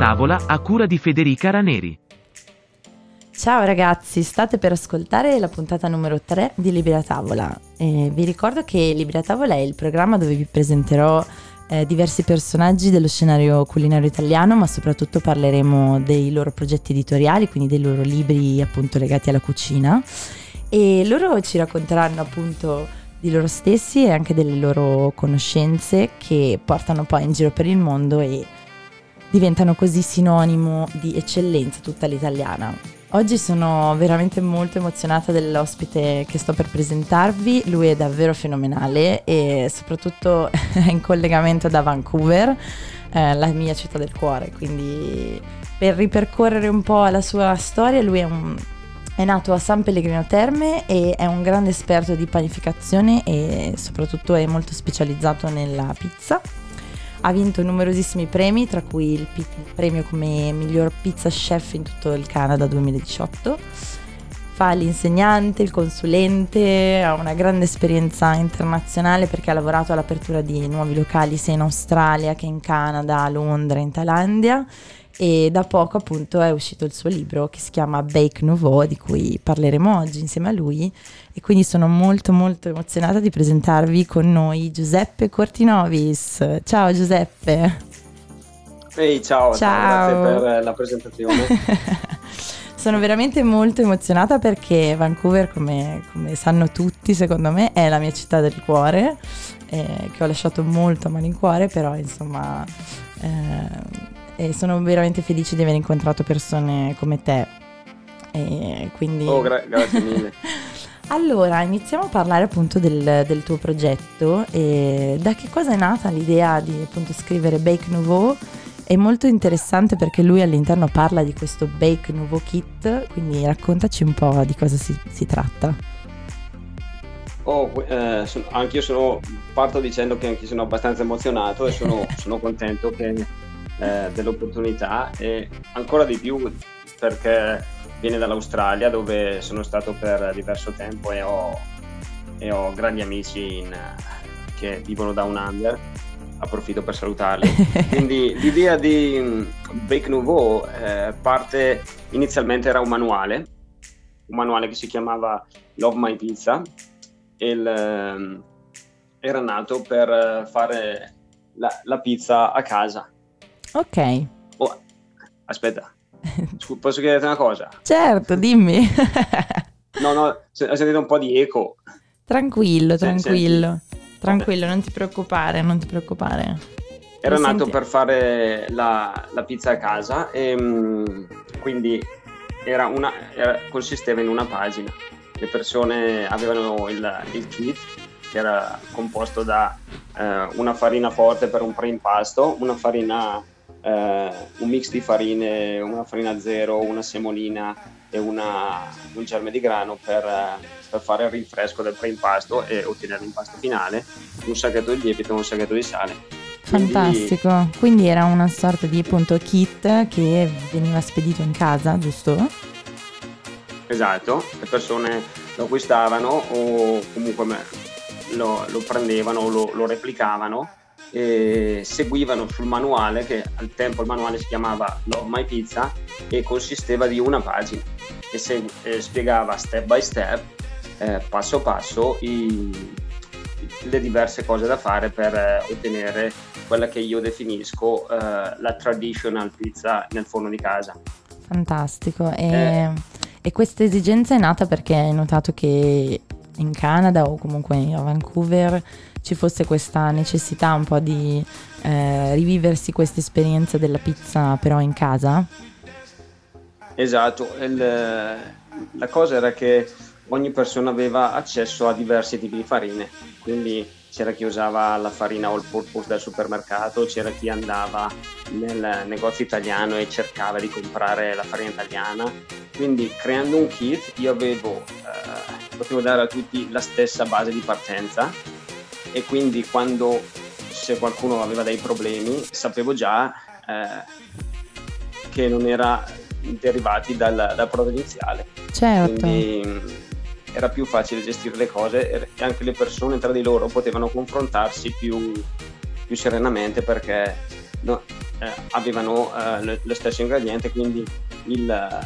Tavola a cura di Federica Raneri. Ciao ragazzi, state per ascoltare la puntata numero 3 di Libri a Tavola. Eh, vi ricordo che Libri a Tavola è il programma dove vi presenterò eh, diversi personaggi dello scenario culinario italiano, ma soprattutto parleremo dei loro progetti editoriali, quindi dei loro libri appunto legati alla cucina. E loro ci racconteranno appunto di loro stessi e anche delle loro conoscenze che portano poi in giro per il mondo e diventano così sinonimo di eccellenza tutta l'italiana. Oggi sono veramente molto emozionata dell'ospite che sto per presentarvi, lui è davvero fenomenale e soprattutto è in collegamento da Vancouver, eh, la mia città del cuore, quindi per ripercorrere un po' la sua storia lui è un è nato a San Pellegrino Terme e è un grande esperto di panificazione e soprattutto è molto specializzato nella pizza. Ha vinto numerosissimi premi, tra cui il, il premio come miglior pizza chef in tutto il Canada 2018. Fa l'insegnante, il consulente, ha una grande esperienza internazionale perché ha lavorato all'apertura di nuovi locali sia in Australia che in Canada, a Londra, in Thailandia e da poco appunto è uscito il suo libro che si chiama Bake Nouveau di cui parleremo oggi insieme a lui e quindi sono molto molto emozionata di presentarvi con noi Giuseppe Cortinovis. Ciao Giuseppe. Ehi ciao, ciao. grazie per la presentazione. sono veramente molto emozionata perché Vancouver, come, come, sanno tutti, secondo me, è la mia città del cuore, eh, che ho lasciato molto a malincuore, però insomma eh, e sono veramente felice di aver incontrato persone come te. E quindi... Oh, gra- grazie mille. allora, iniziamo a parlare appunto del, del, tuo progetto e da che cosa è nata l'idea di appunto scrivere Bake Nouveau? È molto interessante perché lui all'interno parla di questo Bake Nouveau Kit, quindi raccontaci un po' di cosa si, si tratta. Oh, eh, sono, anch'io sono, parto dicendo che anch'io sono abbastanza emozionato e sono, sono contento che eh, dell'opportunità e ancora di più perché viene dall'Australia dove sono stato per diverso tempo e ho, e ho grandi amici in, che vivono da un under. Approfitto per salutarli. Quindi l'idea di mm, Bake Nouveau eh, parte inizialmente era un manuale un manuale che si chiamava Love My Pizza. Il, eh, era nato per fare la, la pizza a casa Ok. Oh, aspetta, posso chiederti una cosa? Certo, dimmi. no, no, ho sentito un po' di eco. Tranquillo, tranquillo. Tranquillo, non ti preoccupare, non ti preoccupare. Era Lo nato senti? per fare la, la, pizza a casa e mm, quindi era una, era, consisteva in una pagina. Le persone avevano il, il kit che era composto da eh, una farina forte per un preimpasto, una farina eh, un mix di farine, una farina zero, una semolina e una, un germe di grano per, per, fare il rinfresco del preimpasto e ottenere l'impasto finale, un sacchetto di lievito e un sacchetto di sale. Fantastico, quindi, era una sorta di appunto kit che veniva spedito in casa, giusto? Esatto, le persone lo acquistavano o comunque lo, lo prendevano o lo, lo replicavano eh, seguivano sul manuale, che al tempo il manuale si chiamava Love My Pizza e consisteva di una pagina e se, eh, spiegava step by step, eh, passo passo, i, le diverse cose da fare per eh, ottenere quella che io definisco eh, la traditional pizza nel forno di casa. Fantastico. E, eh. e questa esigenza è nata perché hai notato che in Canada o comunque a Vancouver ci fosse questa necessità un po' di eh, riviversi questa esperienza della pizza però in casa? Esatto, Il, la cosa era che ogni persona aveva accesso a diversi tipi di farine, quindi c'era chi usava la farina all purpose del supermercato, c'era chi andava nel negozio italiano e cercava di comprare la farina italiana, quindi creando un kit io avevo, eh, potevo dare a tutti la stessa base di partenza e quindi quando se qualcuno aveva dei problemi sapevo già eh, che non era derivati dal, dal prodotto iniziale. Certo. Quindi mm, era più facile gestire le cose e anche le persone tra di loro potevano confrontarsi più, più serenamente perché no, eh, avevano eh, lo stesso ingrediente, quindi il,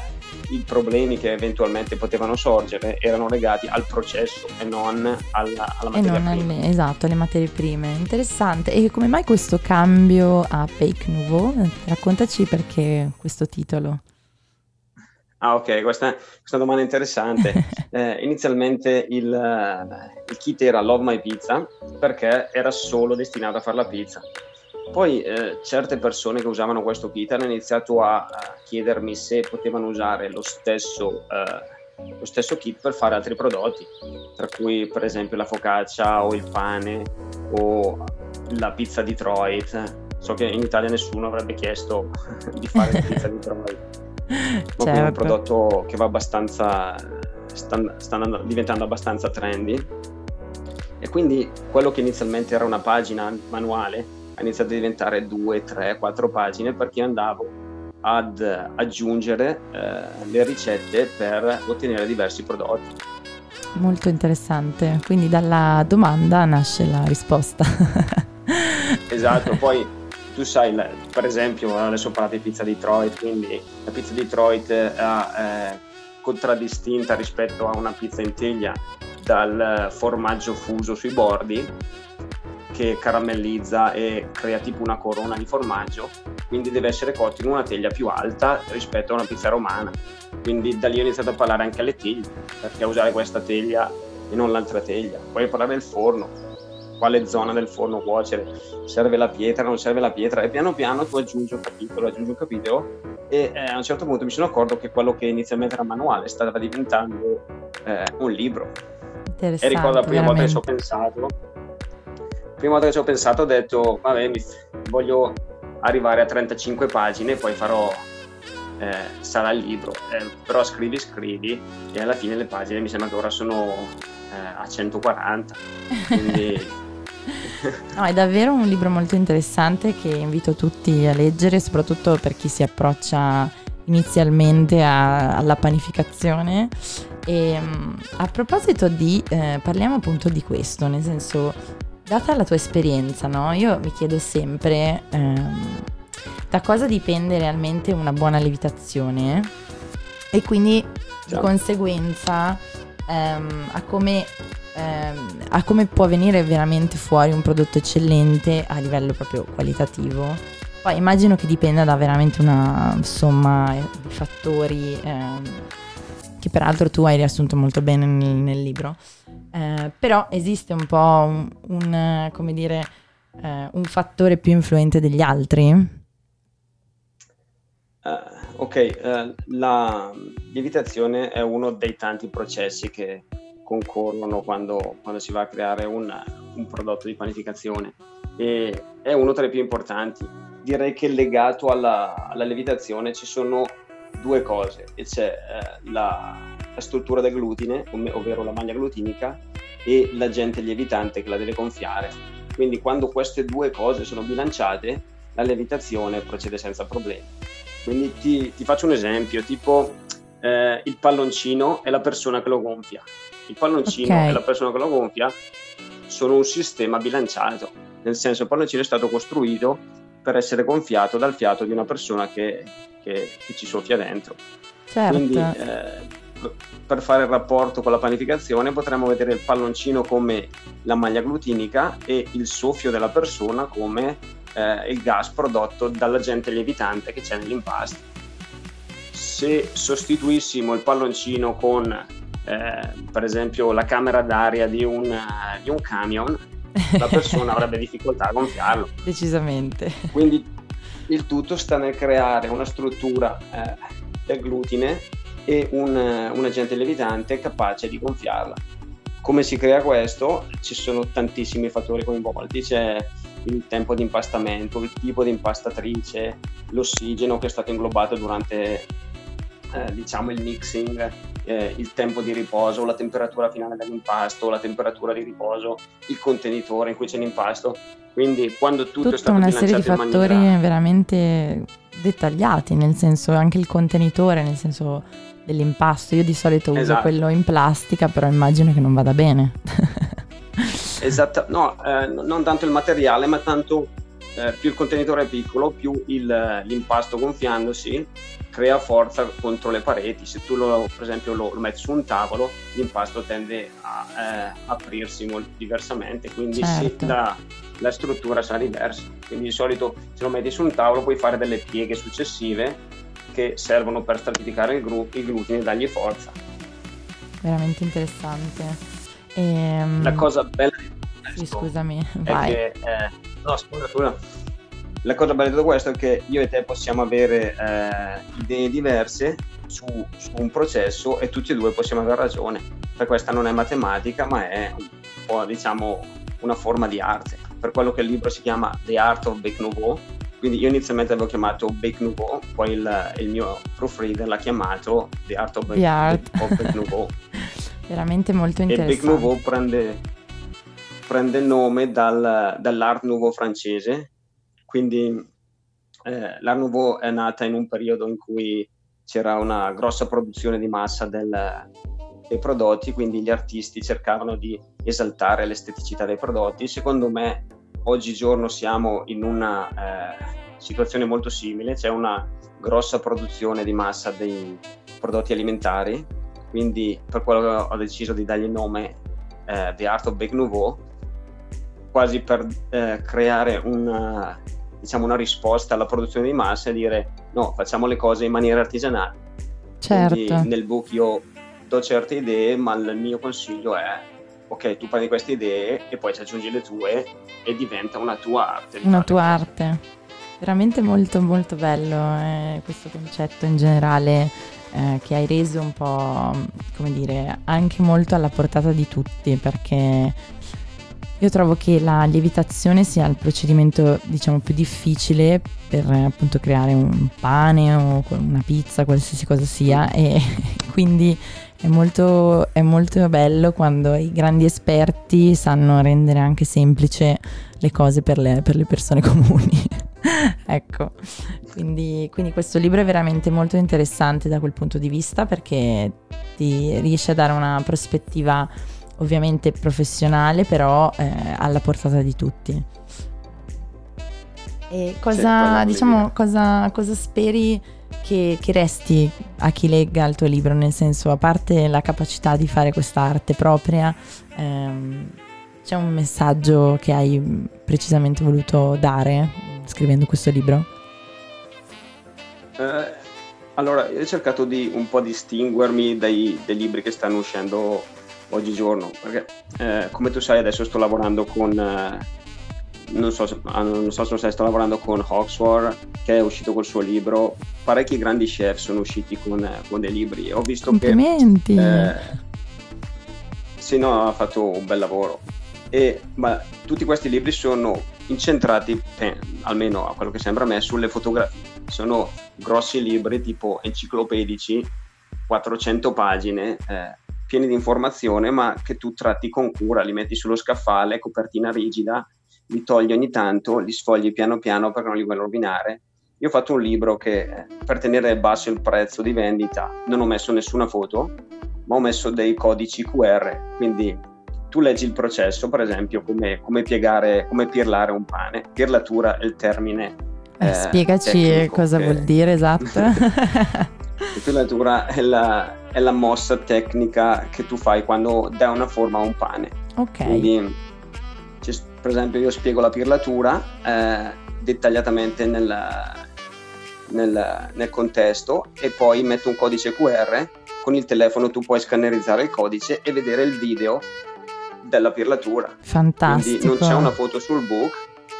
i problemi che eventualmente potevano sorgere erano legati al processo e non alla, alla materia prima. Alle, esatto, alle materie prime. Interessante. E come mai questo cambio a Fake Nouveau? Raccontaci perché questo titolo. Ah, ok, questa, questa domanda è interessante. eh, inizialmente il, il, kit era Love My Pizza perché era solo destinato a fare la pizza. Poi eh, certe persone che usavano questo kit hanno iniziato a, a chiedermi se potevano usare lo stesso, eh, lo stesso, kit per fare altri prodotti, tra cui per esempio la focaccia o il pane o la pizza Detroit. So che in Italia nessuno avrebbe chiesto di fare la pizza Detroit, ma certo. è un prodotto che va abbastanza, sta, sta diventando abbastanza trendy. E quindi quello che inizialmente era una pagina manuale ha iniziato a diventare due, tre, quattro pagine perché andavo ad aggiungere eh, le ricette per ottenere diversi prodotti. Molto interessante, quindi dalla domanda nasce la risposta. esatto, poi tu sai, per esempio, adesso parlate di pizza Detroit, quindi la pizza Detroit è eh, contraddistinta rispetto a una pizza in teglia dal formaggio fuso sui bordi che caramellizza e crea tipo una corona di formaggio, quindi deve essere cotto in una teglia più alta rispetto a una pizza romana. Quindi da lì ho iniziato a parlare anche alle teglie, perché usare questa teglia e non l'altra teglia. Poi parlare del forno, quale zona del forno cuocere, serve la pietra, non serve la pietra e piano piano tu aggiungi un capitolo, aggiungi un capitolo e eh, a un certo punto mi sono accorto che quello che inizialmente era manuale stava diventando eh, un libro. E ricordo la prima veramente. volta che ci ho pensato prima volta che ci ho pensato ho detto, vabbè, voglio arrivare a 35 pagine e poi farò, eh, sarà il libro. Eh, però scrivi, scrivi e alla fine le pagine mi sembra che ora sono eh, a 140. Quindi... no, è davvero un libro molto interessante che invito tutti a leggere, soprattutto per chi si approccia inizialmente a, alla panificazione. E um, a proposito di, eh, parliamo appunto di questo, nel senso Data la tua esperienza, no? Io mi chiedo sempre ehm, da cosa dipende realmente una buona lievitazione e quindi Ciao. di conseguenza ehm, a, come, ehm, a come può venire veramente fuori un prodotto eccellente a livello proprio qualitativo. Poi immagino che dipenda da veramente una somma di fattori ehm, che peraltro tu hai riassunto molto bene nel, nel libro. Eh, però esiste un po' un, un come dire, eh, un fattore più influente degli altri? Uh, ok, uh, la lievitazione è uno dei tanti processi che concorrono quando, quando si va a creare un, un, prodotto di panificazione e è uno tra i più importanti. Direi che legato alla, alla lievitazione ci sono due cose, e c'è eh, la struttura del glutine, ovvero la maglia glutinica, e l'agente lievitante che la deve gonfiare. Quindi quando queste due cose sono bilanciate, la lievitazione procede senza problemi. Quindi ti, ti faccio un esempio, tipo eh, il palloncino e la persona che lo gonfia. Il palloncino okay. e la persona che lo gonfia sono un sistema bilanciato, nel senso il palloncino è stato costruito per essere gonfiato dal fiato di una persona che, che, che ci soffia dentro. Certo. Quindi eh, per fare il rapporto con la panificazione potremmo vedere il palloncino come la maglia glutinica e il soffio della persona come eh, il gas prodotto dall'agente lievitante che c'è nell'impasto. Se sostituissimo il palloncino con eh, per esempio la camera d'aria di un, di un camion, la persona avrebbe difficoltà a gonfiarlo. Decisamente. Quindi il tutto sta nel creare una struttura eh, del glutine e un, un agente levitante capace di gonfiarla. Come si crea questo? Ci sono tantissimi fattori coinvolti, c'è il tempo di impastamento, il tipo di impastatrice, l'ossigeno che è stato inglobato durante eh, diciamo il mixing, eh, il tempo di riposo, la temperatura finale dell'impasto, la temperatura di riposo, il contenitore in cui c'è l'impasto. Quindi quando tutto Tutta è stato una serie di fattori maniera... veramente dettagliati, nel senso anche il contenitore, nel senso dell'impasto. Io di solito uso esatto. quello in plastica, però immagino che non vada bene. esatto, no, eh, non tanto il materiale, ma tanto eh, più il contenitore è piccolo, più il, l'impasto gonfiandosi crea forza contro le pareti. Se tu lo, per esempio lo, lo metti su un tavolo, l'impasto tende a eh, aprirsi molto diversamente, quindi certo. sì, la, la, struttura sarà diversa. Quindi di solito se lo metti su un tavolo puoi fare delle pieghe successive che servono per stratificare il, gru- il glutine e dargli forza. Veramente interessante. E, ehm, la cosa bella di questo sì, scusami, vai. Che, eh, no, scusa, scusa la cosa bella di tutto questo è che io e te possiamo avere eh, idee diverse su, su, un processo e tutti e due possiamo avere ragione. Per questa non è matematica, ma è un po' diciamo una forma di arte. Per quello che il libro si chiama The Art of Bake Nouveau. Quindi io inizialmente avevo chiamato Bake Nouveau, poi il, il mio proofreader l'ha chiamato The Art of, The Art. of Bake Nouveau. Veramente molto interessante. E Bake Nouveau prende, prende nome dal, dall'Art Nouveau francese, quindi eh, l'Art Nouveau è nata in un periodo in cui c'era una grossa produzione di massa del, dei prodotti, quindi gli artisti cercavano di esaltare l'esteticità dei prodotti. Secondo me oggigiorno siamo in una eh, situazione molto simile, c'è una grossa produzione di massa dei prodotti alimentari, quindi per quello ho deciso di dargli il nome eh, The Art of Bake Nouveau, quasi per eh, creare una, diciamo, una risposta alla produzione di massa e dire no, facciamo le cose in maniera artigianale. Certo. Quindi nel book io do certe idee, ma il mio consiglio è ok, tu prendi queste idee e poi ci aggiungi le tue e diventa una tua arte. Una tua arte. Veramente molto molto bello eh, questo concetto in generale eh, che hai reso un po', come dire, anche molto alla portata di tutti perché io trovo che la lievitazione sia il procedimento, diciamo, più difficile per appunto creare un pane o una pizza, qualsiasi cosa sia, e quindi è molto, è molto bello quando i grandi esperti sanno rendere anche semplice le cose per le, per le persone comuni. ecco, quindi, quindi, questo libro è veramente molto interessante da quel punto di vista perché ti riesce a dare una prospettiva ovviamente professionale, però eh, alla portata di tutti. E cosa, diciamo, cosa, cosa speri che, che, resti a chi legga il tuo libro? Nel senso, a parte la capacità di fare quest'arte propria, ehm, c'è un messaggio che hai precisamente voluto dare scrivendo questo libro? Eh, allora, io ho cercato di un po' distinguermi dai, dai libri che stanno uscendo oggigiorno, perché eh, come tu sai adesso sto lavorando con, eh, non, so se, ah, non so se lo sai, sto lavorando con Hawkswar che è uscito col suo libro, parecchi grandi chef sono usciti con, con dei libri, ho visto Complimenti. che... Eh, sì, no, ha fatto un bel lavoro. E, ma tutti questi libri sono incentrati, eh, almeno a quello che sembra a me, sulle fotografie. Sono grossi libri tipo enciclopedici, 400 pagine, eh, pieni di informazione, ma che tu tratti con cura, li metti sullo scaffale, copertina rigida, li togli ogni tanto, li sfogli piano piano perché non li vuoi rovinare. Io ho fatto un libro che per tenere basso il prezzo di vendita non ho messo nessuna foto, ma ho messo dei codici QR, quindi tu leggi il processo, per esempio, come, come piegare, come pirlare un pane. Pirlatura è il termine. Eh, eh, spiegaci cosa che... vuol dire esatto. pirlatura è la, è la mossa tecnica che tu fai quando dai una forma a un pane. Ok. Quindi, per esempio, io spiego la pirlatura eh, dettagliatamente nel, nel, nel, contesto e poi metto un codice QR. Con il telefono tu puoi scannerizzare il codice e vedere il video della pirlatura. Fantastico. Quindi non c'è una foto sul book,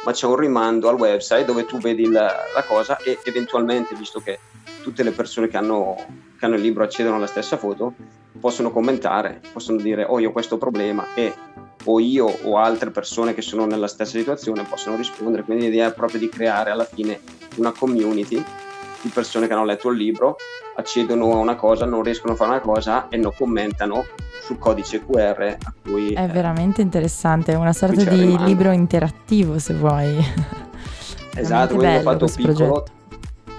ma c'è un rimando al website dove tu vedi la, la cosa e eventualmente, visto che tutte le persone che hanno, che hanno il libro accedono alla stessa foto, possono commentare, possono dire oh io ho questo problema e o io o altre persone che sono nella stessa situazione possono rispondere, quindi l'idea è proprio di creare alla fine una community di persone che hanno letto il libro, accedono a una cosa, non riescono a fare una cosa e non commentano sul codice QR a cui... È eh, veramente interessante, è una sorta di libro interattivo se vuoi. esatto, quindi ho fatto piccolo, progetto.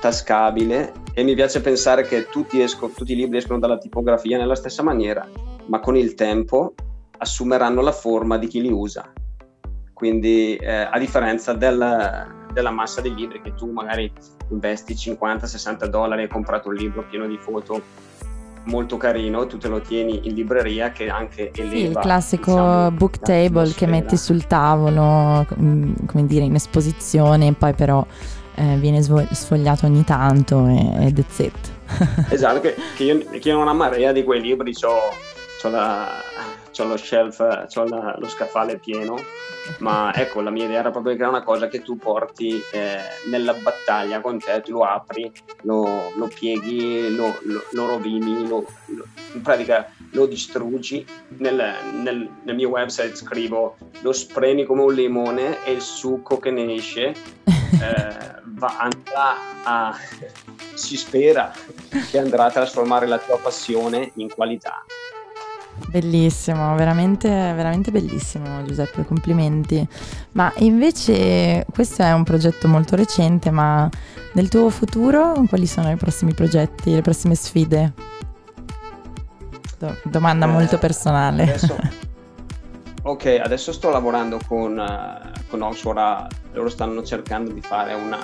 tascabile e mi piace pensare che tutti, esco, tutti i libri escono dalla tipografia nella stessa maniera, ma con il tempo assumeranno la forma di chi li usa. Quindi, eh, a differenza del, della massa dei libri che tu magari investi 50-60 dollari e hai comprato un libro pieno di foto molto carino, tu te lo tieni in libreria che anche eleva sì, il classico diciamo, book table che metti sul tavolo, mm, come dire, in esposizione, poi però eh, viene sfogliato ogni tanto e, ed that's it. esatto, che, che, io, che io ho una marea di quei libri, ho lo shelf, ho lo scaffale pieno ma ecco la mia idea era proprio che era una cosa che tu porti eh, nella battaglia con te, tu lo apri, lo, lo pieghi, lo, lo, lo rovini, in pratica lo distruggi. Nel, nel, nel, mio website scrivo lo spremi come un limone e il succo che ne esce eh, va, andrà a, si spera che andrà a trasformare la tua passione in qualità. Bellissimo, veramente, veramente bellissimo Giuseppe, complimenti. Ma invece questo è un progetto molto recente, ma nel tuo futuro quali sono i prossimi progetti, le prossime sfide? Do- domanda eh, molto personale. Adesso, ok, adesso sto lavorando con, uh, con Oxford, loro stanno cercando di fare una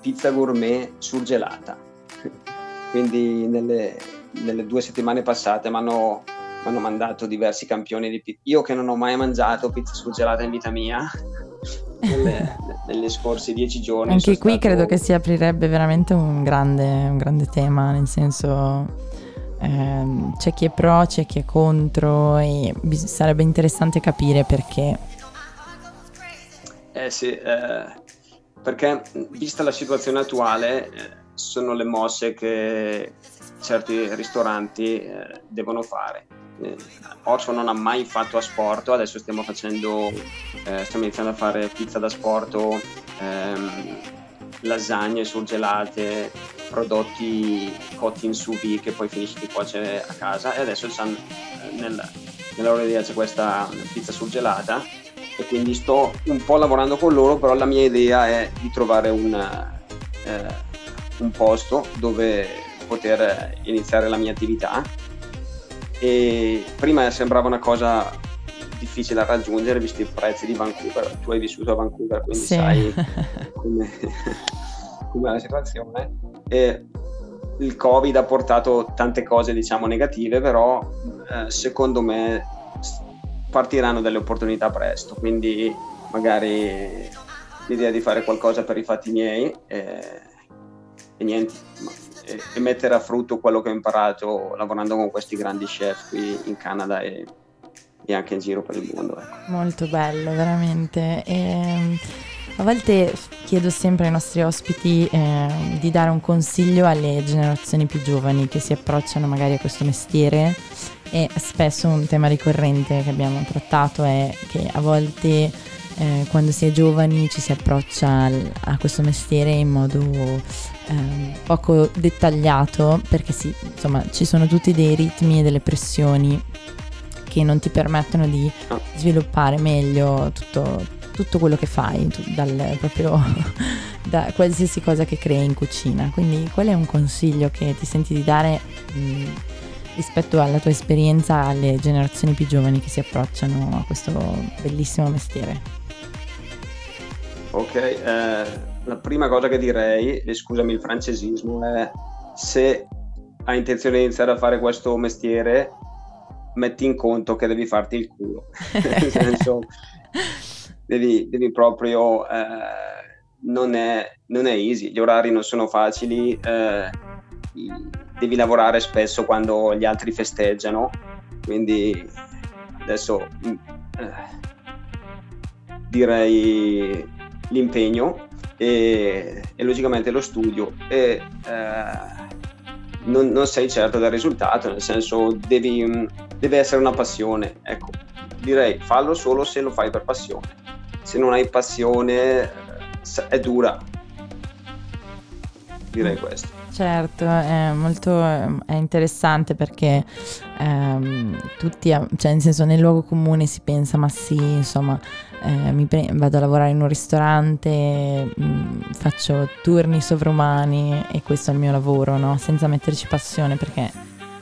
pizza gourmet surgelata. Quindi nelle, nelle due settimane passate mi hanno hanno mandato diversi campioni di pizza. Io che non ho mai mangiato pizza surgelata in vita mia, nelle, negli scorsi dieci giorni. Anche qui stato... credo che si aprirebbe veramente un grande, un grande tema, nel senso ehm, c'è chi è pro, c'è chi è contro e bis- sarebbe interessante capire perché. Eh sì, eh, perché vista la situazione attuale eh, sono le mosse che certi ristoranti eh, devono fare. Eh, Oxford non ha mai fatto a sporto, adesso stiamo facendo, eh, stiamo iniziando a fare pizza da sporto, ehm, lasagne surgelate, prodotti cotti in sous vide che poi finisci di cuocere a casa. E adesso nel, nella loro c'è questa pizza surgelata e quindi sto un po' lavorando con loro, però la mia idea è di trovare un, eh, un posto dove poter iniziare la mia attività. E prima sembrava una cosa difficile da raggiungere visti i prezzi di Vancouver. Tu hai vissuto a Vancouver quindi sì. sai come, come è la situazione. E il covid ha portato tante cose diciamo negative però eh, secondo me partiranno delle opportunità presto quindi magari l'idea di fare qualcosa per i fatti miei e, e niente e, e, mettere a frutto quello che ho imparato lavorando con questi grandi chef qui in Canada e, e anche in giro per il mondo. Ecco. Molto bello, veramente. Ehm, a volte chiedo sempre ai nostri ospiti eh, di dare un consiglio alle generazioni più giovani che si approcciano magari a questo mestiere e spesso un tema ricorrente che abbiamo trattato è che a volte eh, quando si è giovani ci si approccia al, a questo mestiere in modo eh, poco dettagliato perché sì, insomma ci sono tutti dei ritmi e delle pressioni che non ti permettono di sviluppare meglio tutto, tutto quello che fai, dal, proprio da qualsiasi cosa che crei in cucina. Quindi qual è un consiglio che ti senti di dare mh, rispetto alla tua esperienza alle generazioni più giovani che si approcciano a questo bellissimo mestiere? Ok, eh, la prima cosa che direi, e scusami il francesismo, è se hai intenzione di iniziare a fare questo mestiere, metti in conto che devi farti il culo. Nel senso, devi, devi proprio... Eh, non, è, non, è, easy, gli orari non sono facili, eh, devi lavorare spesso quando gli altri festeggiano, quindi adesso eh, direi l'impegno e, e logicamente lo studio e eh, non, non, sei certo del risultato, nel senso devi, deve essere una passione. Ecco, direi fallo solo se lo fai per passione. Se non hai passione eh, è dura. Direi mm. questo. Certo, è molto è interessante perché ehm, tutti, cioè nel senso nel luogo comune si pensa ma sì, insomma, eh, pre- vado a lavorare in un ristorante, mh, mm, faccio turni sovrumani e questo è il mio lavoro, no? senza metterci passione perché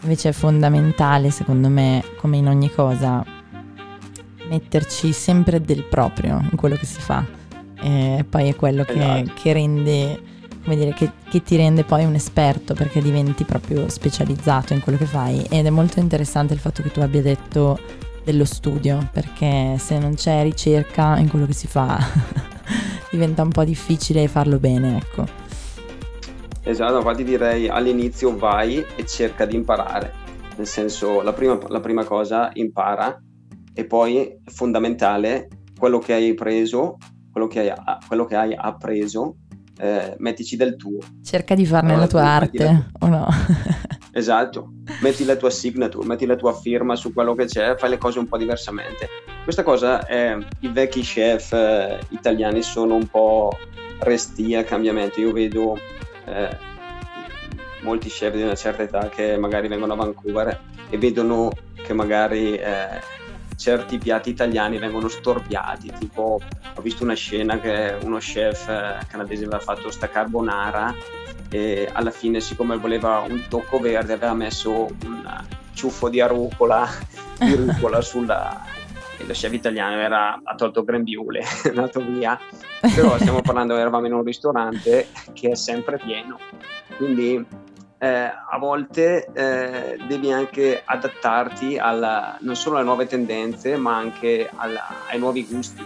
invece è fondamentale secondo me, come in ogni cosa, metterci sempre del proprio in quello che si fa. e poi è quello che, Esatto. che rende, come dire, che, che ti rende poi un esperto perché diventi proprio specializzato in quello che fai. Ed è molto interessante il fatto che tu abbia detto dello studio perché se non c'è ricerca in quello che si fa diventa un po' difficile farlo bene, ecco. Esatto, infatti direi all'inizio vai e cerca di imparare, nel senso la prima, la prima cosa impara. E poi fondamentale quello che hai preso, quello che hai, quello che hai appreso, eh, mettici del tuo. Cerca di farne Allora, la tua tu arte, metti o no? Esatto, metti la tua signature, metti la tua firma su quello che c'è, fai le cose un po' diversamente. Questa cosa eh, i vecchi chef eh, italiani sono un po' resti al cambiamento. Io vedo eh, molti chef di una certa età che magari vengono a Vancouver e vedono che magari eh, certi piatti italiani vengono storpiati, tipo ho visto una scena che uno chef eh, canadese aveva fatto sta carbonara e alla fine siccome voleva un tocco verde aveva messo un ciuffo di rucola, di rucola sulla e lo chef italiano era, ha tolto grembiule, è andato via. Però stiamo parlando eravamo in un ristorante che è sempre pieno. Quindi eh, a volte eh, devi anche adattarti alla, non solo alle nuove tendenze ma anche alla, ai nuovi gusti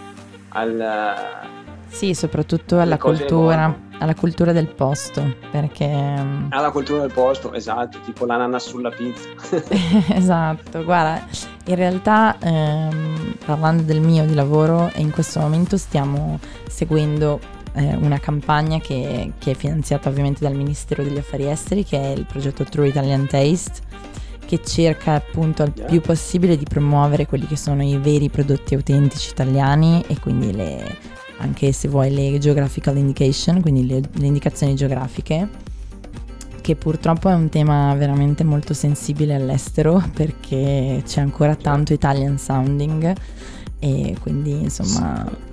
al, Sì, soprattutto alla cultura, alla cultura del posto, perché alla cultura del posto esatto tipo l'ananas sulla pizza. Esatto, guarda, in realtà ehm, parlando del mio di lavoro, in questo momento stiamo seguendo eh, una campagna che, che è finanziata ovviamente dal Ministero degli Affari Esteri, che è il progetto True Italian Taste, che cerca appunto il più possibile di promuovere quelli che sono i veri prodotti autentici italiani e quindi le, anche se vuoi le geographical indication, quindi le, le indicazioni geografiche, che purtroppo è un tema veramente molto sensibile all'estero perché c'è ancora tanto Italian sounding e quindi insomma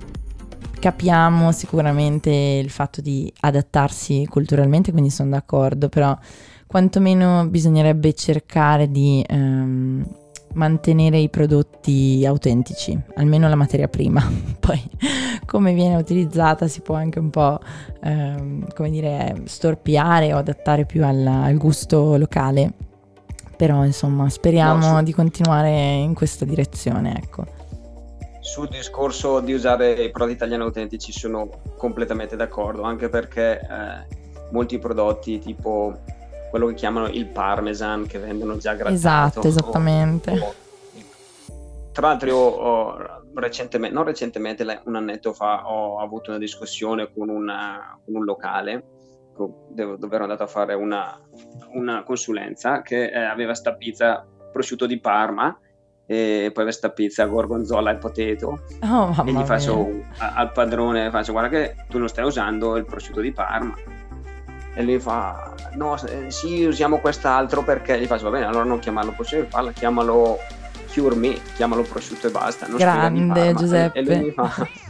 capiamo sicuramente il fatto di adattarsi culturalmente, quindi sono d'accordo, però quantomeno bisognerebbe cercare di ehm, mantenere i prodotti autentici, almeno la materia prima. Poi come viene utilizzata si può anche un po' ehm, come dire storpiare o adattare più alla- al gusto locale. Però insomma speriamo No, su- di continuare in questa direzione, ecco. Sul discorso di usare i prodotti italiani autentici sono completamente d'accordo, anche perché eh, molti prodotti tipo quello che chiamano il parmesan che vendono già grattato. Esatto, o- esattamente. o- tra l'altro io ho recentemente, non recentemente, un annetto fa ho avuto una discussione con, una- con un locale dove ero andato a fare una, una consulenza che eh, aveva sta pizza prosciutto di Parma e poi aveva sta pizza gorgonzola e potato Oh, e gli faccio mia. al padrone faccio guarda che tu non stai usando il prosciutto di Parma e lui fa no eh, sì usiamo quest'altro perché gli faccio va bene allora non chiamarlo prosciutto di Parma chiamalo cure me chiamalo prosciutto e basta Grande, Parma." E- Giuseppe. e lui mi fa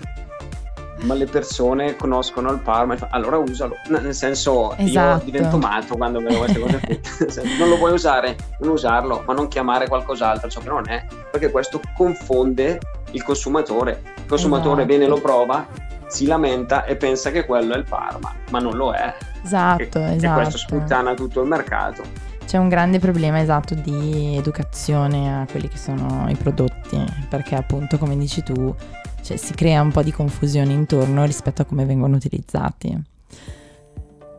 ma le persone conoscono il Parma e allora usalo nel senso Esatto. io divento matto quando vedo queste cose qui non lo vuoi usare non usarlo ma non chiamare qualcos'altro ciò che non è perché questo confonde il consumatore il consumatore Esatto. viene lo prova si lamenta e pensa che quello è il Parma ma non lo è Esatto, e, e esatto. questo sputtana tutto il mercato C'è un grande problema esatto di educazione a quelli che sono i prodotti, perché appunto come dici tu, cioè, si crea un po' di confusione intorno rispetto a come vengono utilizzati.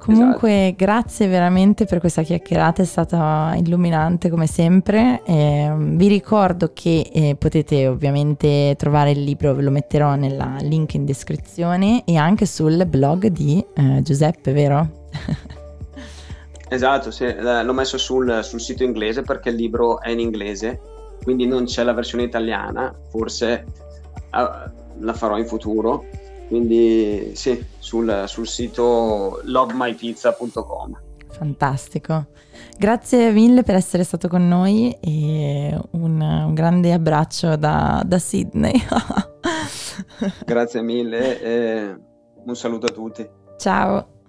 Comunque Esatto. grazie veramente per questa chiacchierata, è stata illuminante come sempre. Ehm, vi ricordo che eh, potete ovviamente trovare il libro, ve lo metterò nella link in descrizione e anche sul blog di eh, Giuseppe, vero? esatto sì, eh, l'ho messo sul, sul sito inglese perché il libro è in inglese quindi non c'è la versione italiana forse eh, la farò in futuro quindi sì sul, sul sito lovemypizza.com Fantastico. Grazie mille per essere stato con noi e un, un grande abbraccio da, da Sydney. grazie mille e un saluto a tutti Ciao.